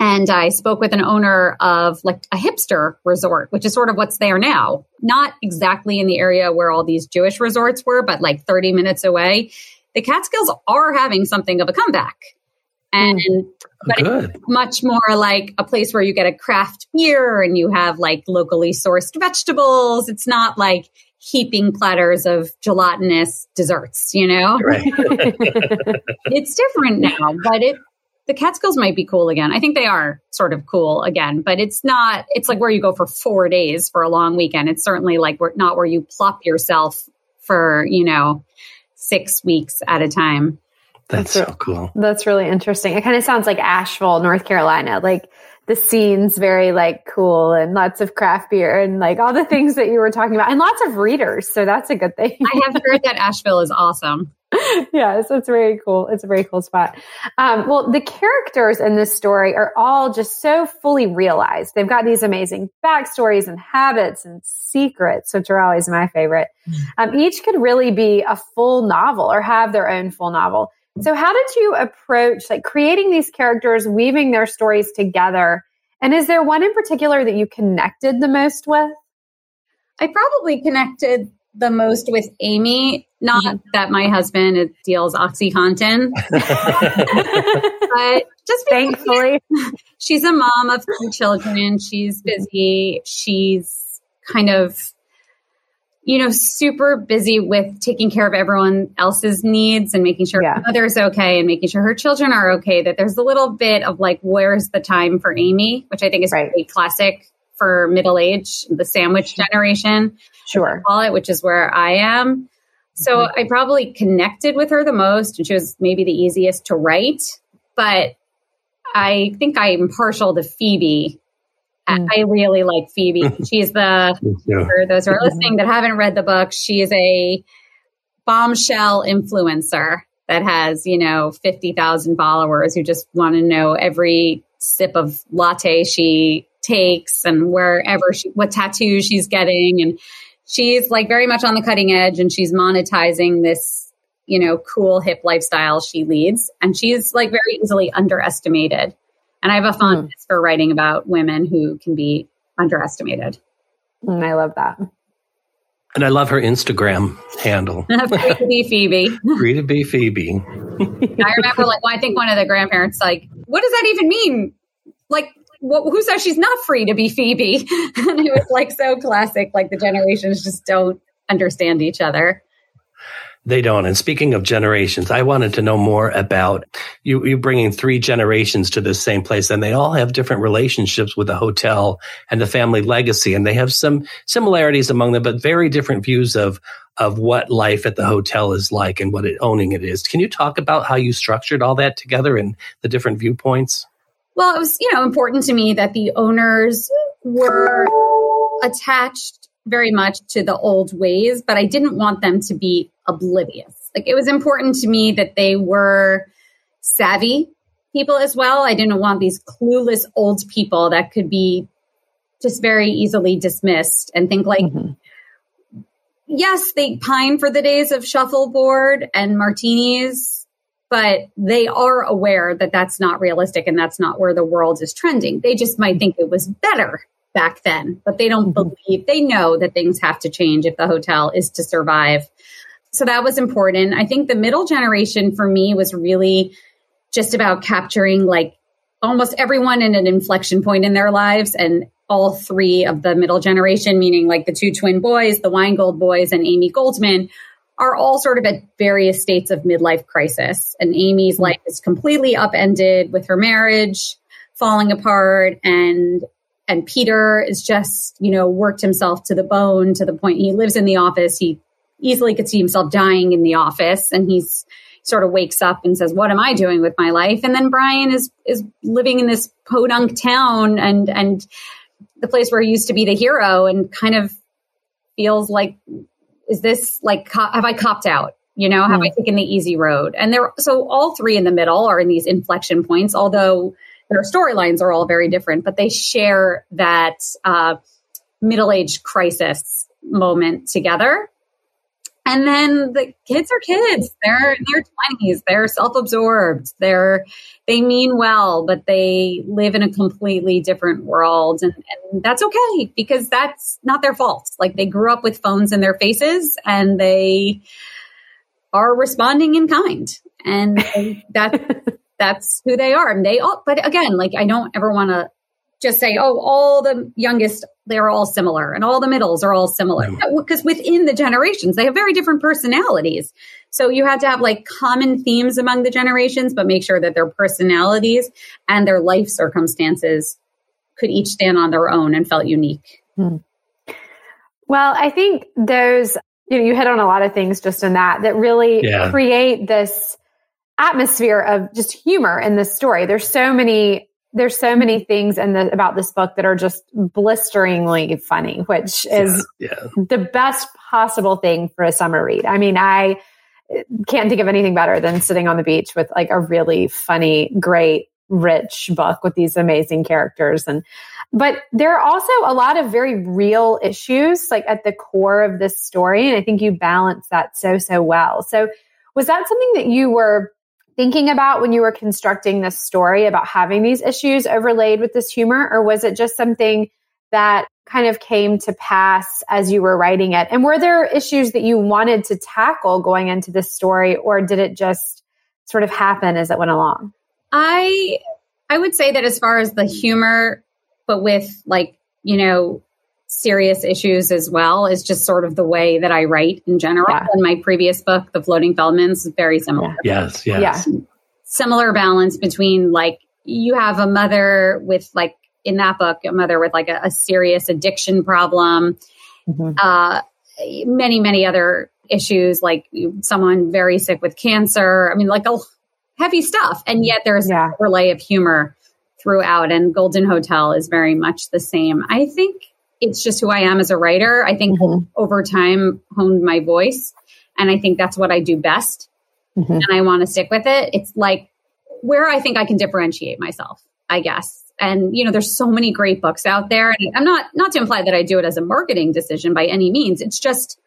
and I spoke with an owner of like a hipster resort, which is sort of what's there now. Not exactly in the area where all these Jewish resorts were, but like 30 minutes away the Catskills are having something of a comeback. And mm, but much more like a place where you get a craft beer and you have like locally sourced vegetables. It's not like heaping platters of gelatinous desserts, you know? Right. <laughs> <laughs> it's different now, but it the Catskills might be cool again. I think they are sort of cool again, but it's not, it's like where you go for four days for a long weekend. It's certainly like not where you plop yourself for, you know, six weeks at a time. That's, that's so cool. That's really interesting. It kind of sounds like Asheville, North Carolina. Like the scene's very like cool and lots of craft beer and like all the things that you were talking about and lots of readers. So that's a good thing. I have heard that Asheville is awesome. <laughs> yes, it's very cool. It's a very cool spot. Um, well, the characters in this story are all just so fully realized. They've got these amazing backstories and habits and secrets, which are always my favorite. Mm. Um, each could really be a full novel or have their own full novel. So, how did you approach like creating these characters, weaving their stories together? And is there one in particular that you connected the most with? I probably connected the most with Amy not mm-hmm. that my husband deals OxyContin, <laughs> but just thankfully, she's a mom of two children. She's busy. She's kind of, you know, super busy with taking care of everyone else's needs and making sure yeah. her mother's okay and making sure her children are okay. That there's a little bit of like, where's the time for Amy, which I think is right. pretty classic for middle age, the sandwich generation. Sure. Call it, which is where I am. So mm-hmm. I probably connected with her the most, and she was maybe the easiest to write. But I think I'm partial to Phoebe. Mm. I really like Phoebe. <laughs> She's the, for those who are listening that haven't read the book, she is a bombshell influencer that has, you know, 50,000 followers who just want to know every sip of latte she takes and wherever she, what tattoos she's getting. And she's like very much on the cutting edge and she's monetizing this, you know, cool hip lifestyle she leads. And she's like very easily underestimated. And I have a fondness mm. for writing about women who can be underestimated. Mm, I love that. And I love her Instagram handle. <laughs> Free to be Phoebe. <laughs> Free to be Phoebe. I remember, like, well, I think one of the grandparents, like, what does that even mean? Like, well, who says she's not free to be Phoebe? <laughs> and it was like so classic. Like the generations just don't understand each other. They don't. And speaking of generations, I wanted to know more about you, you bringing three generations to the same place and they all have different relationships with the hotel and the family legacy. And they have some similarities among them, but very different views of, of what life at the hotel is like and what it, owning it is. Can you talk about how you structured all that together and the different viewpoints? Well, it was, you know, important to me that the owners were attached very much to the old ways, but I didn't want them to be oblivious. Like it was important to me that they were savvy people as well. I didn't want these clueless old people that could be just very easily dismissed and think like, mm-hmm. yes, they pine for the days of shuffleboard and martinis, but they are aware that that's not realistic and that's not where the world is trending. They just might think it was better back then, but they don't mm-hmm. believe, they know that things have to change if the hotel is to survive. So that was important. I think the middle generation for me was really just about capturing like almost everyone in an inflection point in their lives and all three of the middle generation, meaning like the two twin boys, the Weingold boys and Amy Goldman are all sort of at various states of midlife crisis. And Amy's mm-hmm. life is completely upended with her marriage falling apart and and Peter is just, you know, worked himself to the bone to the point he lives in the office. He easily could see himself dying in the office and he's sort of wakes up and says, What am I doing with my life? And then Brian is is living in this podunk town and and the place where he used to be the hero and kind of feels like is this like have I copped out? You know, have mm. I taken the easy road? And there so all three in the middle are in these inflection points, although their storylines are all very different, but they share that uh, middle age crisis moment together. And then the kids are kids. They're in their twenties. They're self-absorbed. They're they mean well, but they live in a completely different world, and, and that's okay because that's not their fault. Like they grew up with phones in their faces, and they are responding in kind, and <laughs> that that's who they are. And they all, but again, like I don't ever want to just say, oh, all the youngest, they're all similar and all the middles are all similar. Because within the generations, they have very different personalities. So you had to have like common themes among the generations, but make sure that their personalities and their life circumstances could each stand on their own and felt unique. Hmm. Well, I think those, you know, you hit on a lot of things just in that, that really yeah. create this atmosphere of just humor in this story. There's so many there's so many mm-hmm. things in the about this book that are just blisteringly funny, which is yeah, yeah. the best possible thing for a summer read. I mean, I can't think of anything better than sitting on the beach with like a really funny, great, rich book with these amazing characters and but there are also a lot of very real issues like at the core of this story and I think you balance that so so well. So was that something that you were thinking about when you were constructing this story about having these issues overlaid with this humor? Or was it just something that kind of came to pass as you were writing it? And were there issues that you wanted to tackle going into this story, or did it just sort of happen as it went along? I I would say that as far as the humor, but with like, you know, serious issues as well is just sort of the way that I write in general. Yeah. In my previous book, The Floating Feldmans, is very similar. Yes, yes. Yeah. Similar balance between like you have a mother with like in that book, a mother with like a, a serious addiction problem, mm-hmm. uh, many, many other issues, like someone very sick with cancer. I mean, like a heavy stuff. And yet there's yeah. a relay of humor throughout. And Golden Hotel is very much the same. I think it's just who I am as a writer. I think mm-hmm. over time honed my voice. And I think that's what I do best. Mm-hmm. And I want to stick with it. It's like where I think I can differentiate myself, I guess. And, you know, there's so many great books out there. And I'm not, not to imply that I do it as a marketing decision by any means. It's just,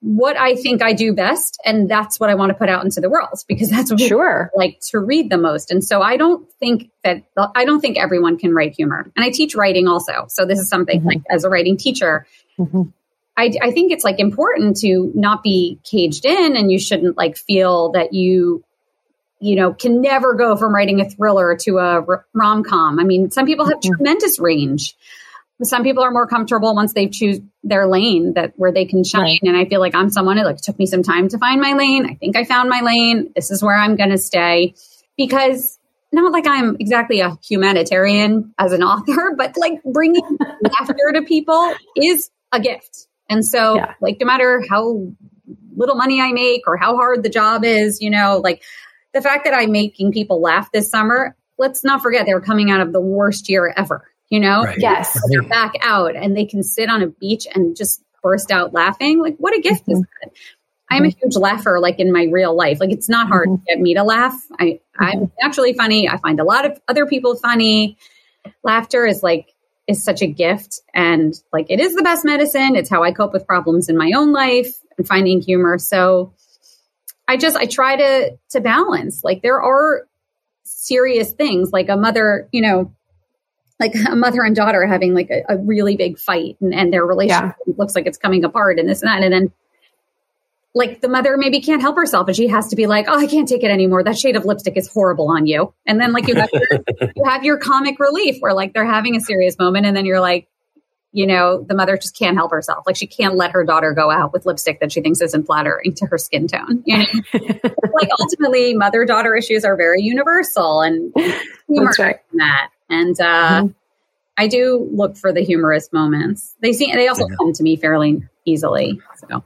what I think I do best, and that's what I want to put out into the world because that's what sure I like to read the most. And so I don't think that I don't think everyone can write humor, and I teach writing also. So this is something mm-hmm. like as a writing teacher, mm-hmm. I, I think it's like important to not be caged in, and you shouldn't like feel that you you know can never go from writing a thriller to a r- rom com. I mean, some people have mm-hmm. tremendous range. Some people are more comfortable once they choose their lane that where they can shine. Right. And I feel like I'm someone, it like took me some time to find my lane. I think I found my lane. This is where I'm going to stay because not like I'm exactly a humanitarian as an <laughs> author, but like bringing <laughs> laughter to people is a gift. And so yeah. like no matter how little money I make or how hard the job is, you know, like the fact that I'm making people laugh this summer, let's not forget they were coming out of the worst year ever you know? Right. Yes. They're back out and they can sit on a beach and just burst out laughing. Like, what a gift mm-hmm. is that? I'm a huge laugher, like in my real life. Like, it's not hard mm-hmm. to get me to laugh. I, I'm mm-hmm. naturally funny. I find a lot of other people funny. Laughter is like, is such a gift. And like, it is the best medicine. It's how I cope with problems in my own life and finding humor. So I just, I try to, to balance. Like, there are serious things like a mother, you know, like a mother and daughter having like a, a really big fight and, and their relationship yeah. looks like it's coming apart and this and that. And then like the mother maybe can't help herself and she has to be like, Oh, I can't take it anymore. That shade of lipstick is horrible on you. And then like you have your, <laughs> you have your comic relief where like they're having a serious moment and then you're like, you know, the mother just can't help herself. Like she can't let her daughter go out with lipstick that she thinks isn't flattering to her skin tone. You know, <laughs> like ultimately, mother daughter issues are very universal, and <laughs> humor right. that. And uh, mm-hmm. I do look for the humorous moments. They see. They also yeah. come to me fairly easily. So.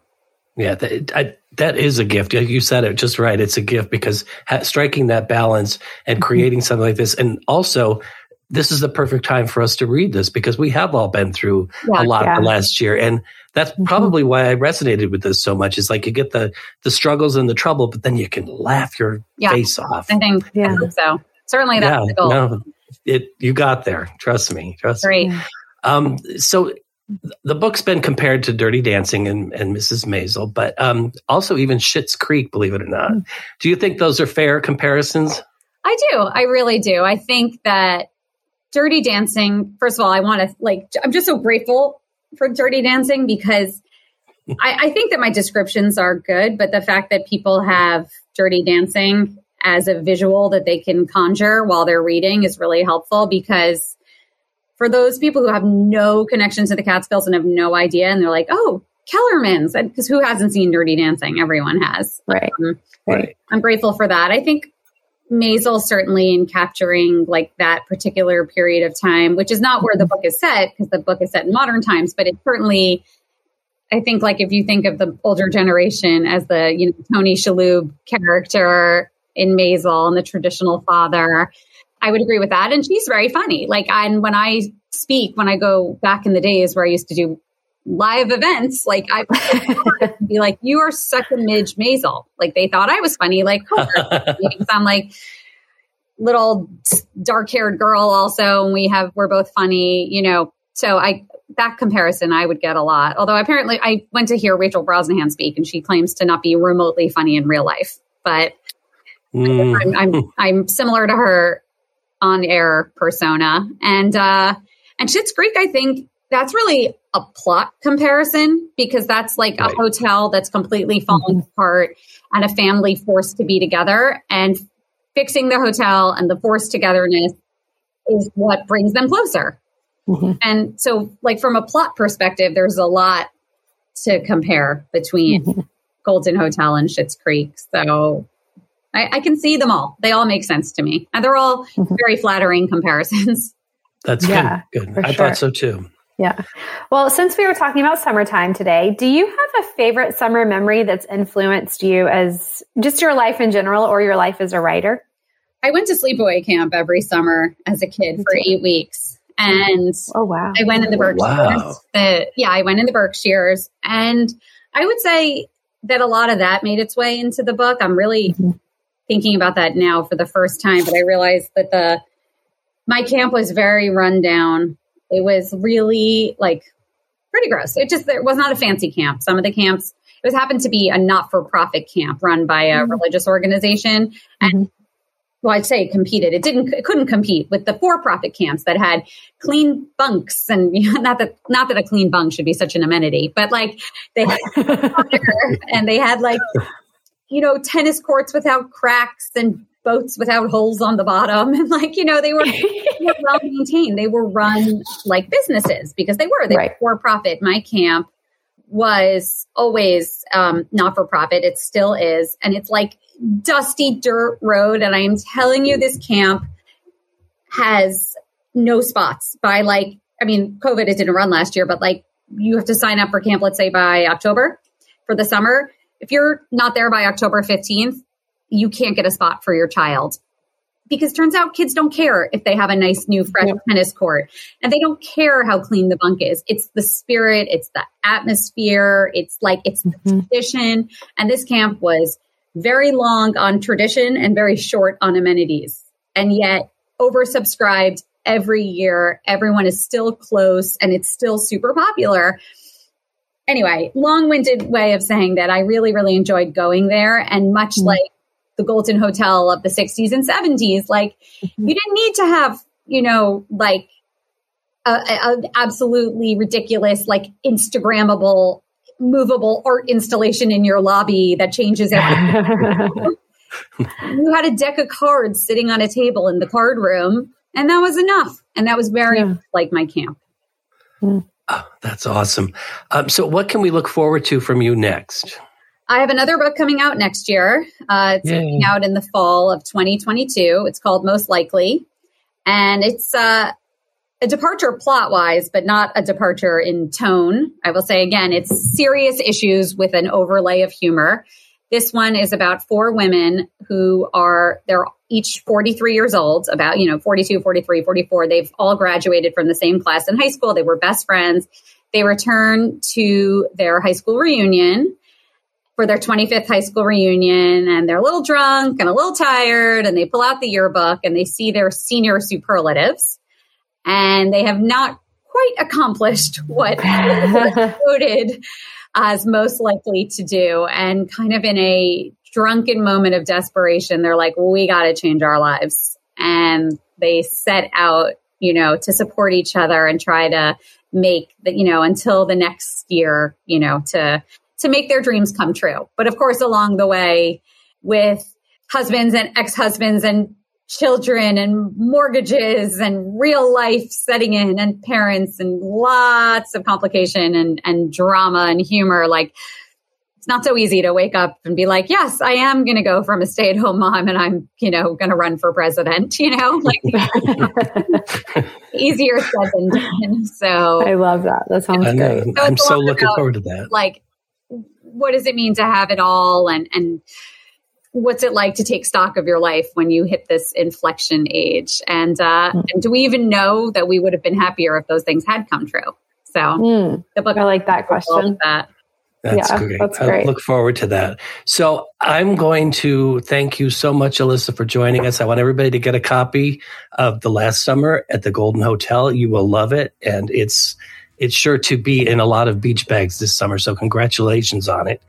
Yeah, that, I, that is a gift. You said it just right. It's a gift because ha- striking that balance and mm-hmm. creating mm-hmm. something like this, and also this is the perfect time for us to read this because we have all been through yeah, a lot yeah. last year, and that's mm-hmm. probably why I resonated with this so much. Is like you get the the struggles and the trouble, but then you can laugh your yeah, face off. I think, yeah. So. Certainly, that's the goal. No, it you got there. Trust me. Trust Great. me. Um, so the book's been compared to Dirty Dancing and, and Mrs. Maisel, but um, also even Schitt's Creek, believe it or not. Do you think those are fair comparisons? I do. I really do. I think that Dirty Dancing, first of all, I want to like, I'm just so grateful for Dirty Dancing because I, I think that my descriptions are good, but the fact that people have Dirty Dancing as a visual that they can conjure while they're reading is really helpful because for those people who have no connection to the Catskills and have no idea, and they're like, oh, Kellerman's, because who hasn't seen Dirty Dancing? Everyone has. Right. Um, right. I'm grateful for that. I think Maisel certainly in capturing like that particular period of time, which is not where the book is set because the book is set in modern times, but it certainly I think like if you think of the older generation as the you know Tony Shalhoub character in Maisel and the traditional father. I would agree with that. And she's very funny. Like, and when I speak, when I go back in the days where I used to do live events, like I would be like, you are such a Midge Maisel. Like they thought I was funny, like. <laughs> I'm like little dark haired girl also. And we have, we're both funny, you know, so I, that comparison I would get a lot. Although apparently I went to hear Rachel Brosnahan speak and she claims to not be remotely funny in real life, but Mm. I'm, I'm, <laughs> I'm similar to her on air persona, and uh, and Schitt's Creek. I think that's really a plot comparison because that's like right. a hotel that's completely falling mm-hmm. apart and a family forced to be together and fixing the hotel and the forced togetherness is what brings them closer. Mm-hmm. And so, like from a plot perspective, there's a lot to compare between mm-hmm. Golden Hotel and Schitt's Creek. So I, I, can see them all. They all make sense to me. And they're all mm-hmm. very flattering comparisons. <laughs> That's yeah, good. good. I sure. thought so too. Yeah. Well, since we were talking about summertime today, do you have a favorite summer memory that's influenced you as just your life in general or your life as a writer? I went to sleepaway camp every summer as a kid for eight weeks. And oh wow. I went in the Berkshires. Wow. The, yeah, I went in the Berkshires. And I would say that a lot of that made its way into the book. I'm really mm-hmm thinking about that now for the first time, but I realized that the my camp was very run down. It was really like pretty gross. It just it was not a fancy camp. Some of the camps it was happened to be a not for profit camp run by a mm-hmm. religious organization, and mm-hmm. well, I'd say it competed. It didn't. It couldn't compete with the for profit camps that had clean bunks and you <laughs> know, not that not that a clean bunk should be such an amenity, but like they had <laughs> and they had like you know, tennis courts without cracks and boats without holes on the bottom. <laughs> And like, you know, they were, they were well maintained. They were run like businesses because they were. They right. were for profit. My camp was always um, not for profit. It still is. And it's like dusty dirt road. And I'm telling you, this camp has no spots by like, I mean, COVID, it didn't run last year, but like you have to sign up for camp, let's say by October for the summer. If you're not there by October 15th, you can't get a spot for your child. Because turns out kids don't care if they have a nice new fresh yep. tennis court and they don't care how clean the bunk is. It's the spirit it's the atmosphere it's like it's mm-hmm. the tradition. And this camp was very long on tradition and very short on amenities. And yet oversubscribed every year. Everyone is still close and it's still super popular anyway long-winded way of saying that i really really enjoyed going there and much mm-hmm. like the Golden Hotel of the 60s and 70s. Like, mm-hmm. you didn't need to have, you know, like an absolutely ridiculous, like Instagrammable, movable art installation in your lobby that changes everything. <laughs> you had a deck of cards sitting on a table in the card room, and that was enough. And that was very yeah. like my camp. Oh, that's awesome. Um, so, what can we look forward to from you next? I have another book coming out next year. Uh, it's Yay. coming out in the fall of 2022. It's called Most Likely. And it's uh, a departure plot wise, but not a departure in tone. I will say again, it's serious issues with an overlay of humor. This one is about four women who are, they're each 43 years old, about, you know, 42, 43, 44. They've all graduated from the same class in high school. They were best friends. They return to their high school reunion for their 25th high school reunion and they're a little drunk and a little tired and they pull out the yearbook and they see their senior superlatives and they have not quite accomplished <laughs> what <laughs> voted as most likely to do and kind of in a drunken moment of desperation they're like we got to change our lives and they set out you know to support each other and try to make the you know until the next year you know to to make their dreams come true. But of course, along the way with husbands and ex-husbands and children and mortgages and real life setting in and parents and lots of complication and, and drama and humor. Like it's not so easy to wake up and be like, yes, I am going to go from a stay at home mom and I'm, you know, going to run for president, <laughs> you know, like easier said than done. So I love that. That sounds great. So I'm so looking about, forward to that. Like what does it mean to have it all and and what's it like to take stock of your life when you hit this inflection age and uh mm. and do we even know that we would have been happier if those things had come true so mm. the book i like that question that that's yeah, great. That's great. I look forward to that. So I'm going to thank you so much, Elyssa, for joining us. I want everybody to get a copy of The Last Summer at the Golden Hotel. You will love it. And it's it's sure to be in a lot of beach bags this summer. So congratulations on it.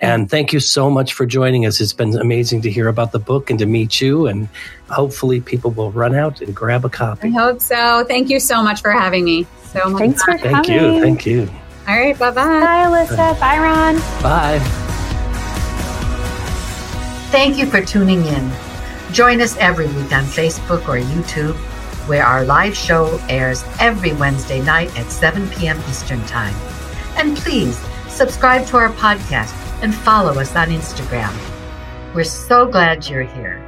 And thank you so much for joining us. It's been amazing to hear about the book and to meet you. And hopefully people will run out and grab a copy. I hope so. Thank you so much for having me. So much. Thanks for coming. Thank you. Thank you. All right. Bye-bye. Bye, Elyssa. Bye, Ron. Bye. Thank you for tuning in. Join us every week on Facebook or YouTube where our live show airs every Wednesday night at 7 p.m. Eastern Time. And please subscribe to our podcast and follow us on Instagram. We're so glad you're here.